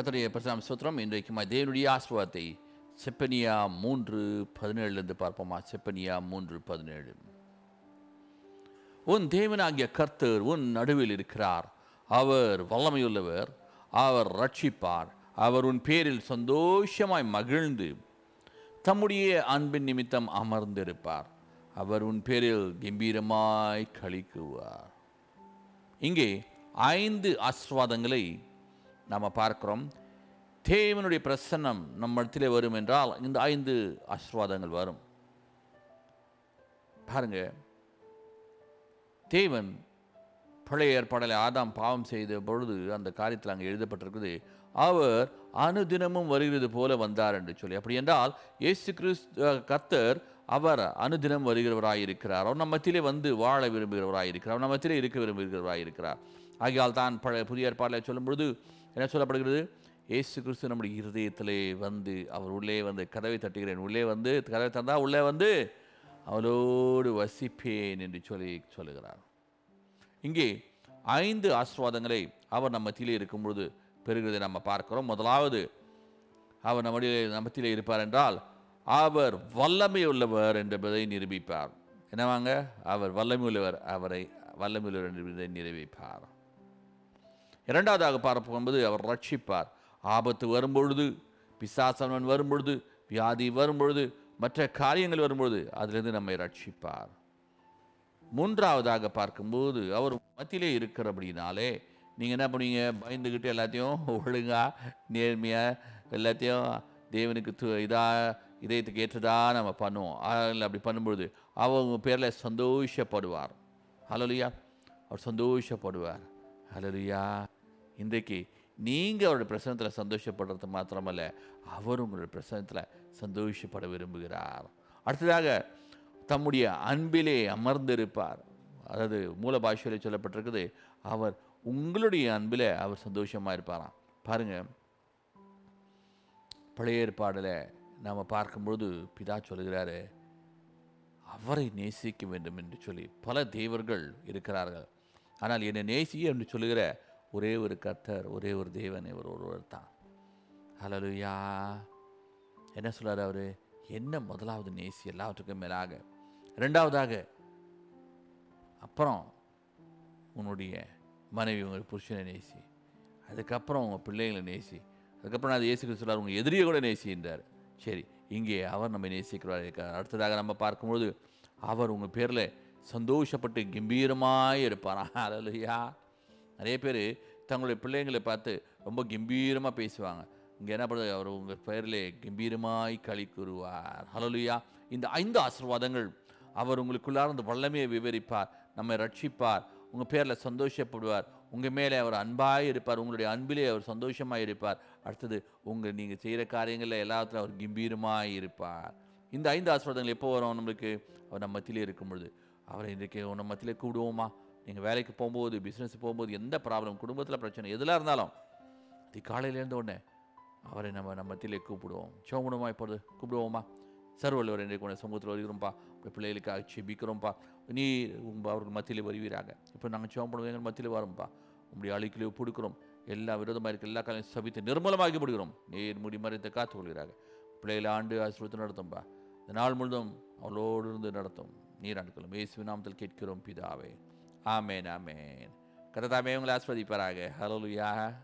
கத்தருடைய பிரசாம் சூத்திரம் இன்றைக்கு தேவனுடைய ஆசிர்வாதத்தை செப்பனியா மூன்று பதினேழுலேருந்து பார்ப்போமா? செப்பனியா மூன்று பதினேழு. உன் தேவனாகிய கர்த்தர் உன் நடுவில் இருக்கிறார். அவர் வல்லமையுள்ளவர். அவர் ரட்சிப்பார் அவர் உன் பேரில் சந்தோஷமாய் மகிழ்ந்து தம்முடைய அன்பின் நிமித்தம் அமர்ந்திருப்பார். அவர் உன் பேரில் கம்பீரமாய் கழிக்குவார் இங்கே ஐந்து ஆசிர்வாதங்களை நாம் பார்க்கிறோம். தேவனுடைய பிரசன்னம் நம்ம இடத்திலே வரும் என்றால் இந்த ஐந்து ஆசீர்வாதங்கள் வரும். பாருங்க. தேவன் பழைய ஏற்பாடலை ஆதாம் பாவம் செய்த பொழுது அந்த காரியத்தில் அங்கே எழுதப்பட்டிருக்குது அவர் அனுதினமும் வருகிறது போல வந்தார் என்று சொல்லி. அப்படி என்றால் இயேசு கிறிஸ்து கத்தர் அவர் அனுதினம் வருகிறவராய் இருக்கிறார். அவர் நம்ம மத்தியிலே வந்து வாழ விரும்புகிறவராய் இருக்கிறார். அவர் நம்ம மத்தியிலே இருக்க விரும்புகிறவராயிருக்கிறார் இருக்கிறார். தான் பழைய புதிய ஏற்பாடில் சொல்லும் பொழுது என்ன சொல்லப்படுகிறது? இயேசு கிறிஸ்து நம்முடைய இருதயத்திலே வந்து அவர் உள்ளே வந்து கதவை தட்டுகிறேன். உள்ளே வந்து கதவை தந்தால் உள்ளே வந்து அவளோடு வசிப்பேன் என்று சொல்லி சொல்லுகிறார். இங்கே ஐந்து ஆசிர்வாதங்களை அவர் நம்ம மத்தியிலே இருக்கும்பொழுது பெறுகிறதை நம்ம பார்க்கிறோம். முதலாவது அவர் நம்முடைய நம்மத்திலே இருப்பார் என்றால் அவர் வல்லமை உள்ளவர் என்பதை நிரூபிப்பார். என்னவாங்க? அவர் வல்லமை உள்ளவர் அவரை வல்லமை உள்ளவர் என்பதை நிரூபிப்பார். இரண்டாவதாக பார்க்கும்போது அவர் ரட்சிப்பார். ஆபத்து வரும்பொழுது பிசாசனவன் வரும்பொழுது வியாதி வரும்பொழுது மற்ற காரியங்கள் வரும்பொழுது அதிலிருந்து நம்மை ரட்சிப்பார். மூன்றாவதாக பார்க்கும்போது அவர் மத்தியிலே இருக்கிறபடினாலே நீங்கள் என்ன பண்ணுவீங்க? பயந்துக்கிட்டு எல்லாத்தையும் ஒழுங்காக நேர்மையாக எல்லாத்தையும் தேவனுக்கு து இதாக இதயத்துக்கு ஏற்றதாக நம்ம பண்ணுவோம். அதில் அப்படி பண்ணும்பொழுது அவங்க பேரில் சந்தோஷப்படுவார். ஹலோ இல்லையா அவர் சந்தோஷப்படுவார். ஹலலுயா இன்றைக்கு நீங்கள் அவருடைய பிரசனத்தில் சந்தோஷப்படுறது மாத்திரமல்ல அவர் உங்களுடைய பிரசனத்தில் சந்தோஷப்பட விரும்புகிறார். அடுத்ததாக தம்முடைய அன்பிலே அமர்ந்திருப்பார். அதாவது மூல பாஷையில் சொல்லப்பட்டிருக்குது அவர் உங்களுடைய அன்பில் அவர் சந்தோஷமாக இருப்பாராம். பாருங்கள் பழைய ஏற்பாடில் நாம் பார்க்கும்பொழுது பிதா சொல்கிறாரு அவரை நேசிக்க வேண்டும் என்று சொல்லி பல தேவர்கள் இருக்கிறார்கள். ஆனால் என்னை நேசி என்று சொல்லுகிற ஒரே ஒரு கர்த்தர் ஒரே ஒரு தேவன் இவர் ஒருவர் தான். ஹலலுயா என்ன சொல்கிறார் அவர்? என்ன முதலாவது நேசி எல்லாவற்றுக்கும் மேலாக. ரெண்டாவதாக அப்புறம் உன்னுடைய மனைவி உங்கள் புருஷனை நேசி. அதுக்கப்புறம் உங்கள் பிள்ளைங்களை நேசி. அதுக்கப்புறம் அது இயேசு சொல்கிறார் உங்கள் எதிரியை கூட நேசின்றார் சரி இங்கே அவர் நம்ம நேசிக்கிறார் அடுத்ததாக நம்ம பார்க்கும்போது அவர் உங்கள் பேரில் சந்தோஷப்பட்டு கம்பீரமாக இருப்பார்? அலையா நிறைய பேர் தங்களுடைய பிள்ளைங்களை பார்த்து ரொம்ப கம்பீரமாக பேசுவாங்க. இங்கே என்ன பண்ணுறது அவர் உங்கள் பெயரிலே கம்பீரமாய் களி கூறுவார். ஹலலுயா இந்த ஐந்து ஆசீர்வாதங்கள் அவர் உங்களுக்குள்ளார்ந்த வல்லமையை விவரிப்பார் நம்மை ரட்சிப்பார் உங்கள் பேரில் சந்தோஷப்படுவார் உங்கள் மேலே அவர் அன்பாக இருப்பார் உங்களுடைய அன்பிலே அவர் சந்தோஷமாக இருப்பார். அடுத்தது உங்கள் நீங்கள் செய்கிற காரியங்களில் எல்லாத்துலையும் அவர் கம்பீரமாக இருப்பார். இந்த ஐந்து ஆசீர்வாதங்கள் எப்போ வரும்? நம்மளுக்கு? அவர் நம்ம மத்தியிலே இருக்கும் பொழுது அவரை இன்றைக்கு உன்னை மத்தியிலே கூடுவோமா? நீங்கள் வேலைக்கு போகும்போது பிஸ்னஸ் போகும்போது எந்த ப்ராப்ளம் குடும்பத்தில் பிரச்சனை எதில் இருந்தாலும் அது காலையிலேருந்து உடனே அவரை நம்ம நம்ம மத்தியிலே கூப்பிடுவோம். சோமுனமா இப்போது கூப்பிடுவோமா? சர்வல்லவர் இன்றைக்கு உடைய சமூகத்தில் வருகிறோம்ப்பா உங்கள் பிள்ளைகளுக்காக செபிக்கிறோம்ப்பா நீ உங்கள் அவர்கள் மத்தியில் வருவீராக. இப்போ நாங்கள் சோம்படுவோம் எங்கள் மத்தியில் வரோம்ப்பா உங்களுடைய அழிக்கிலே ஒப்புடுக்கிறோம். எல்லா விரோதமாக இருக்க எல்லா காலையும் சபித்து நிர்மலமாகி விடுகிறோம். நீர் முடி மறைத்து காத்துக்கொள்கிறாங்க பிள்ளைகளை ஆண்டு ஆசிரியத்தை நடத்தும்பா. இந்த நாள் முழுதும் அவளோடு இருந்து நடத்தும். நீர் அனுக்கலும் இயேசு நாமத்தில் கேட்கிறோம் பிதாவே. ஆமேன் ஆமேன். கதை தாமே உங்களை ஆஸ்வதிப்பாராக. ஹலோ லுயா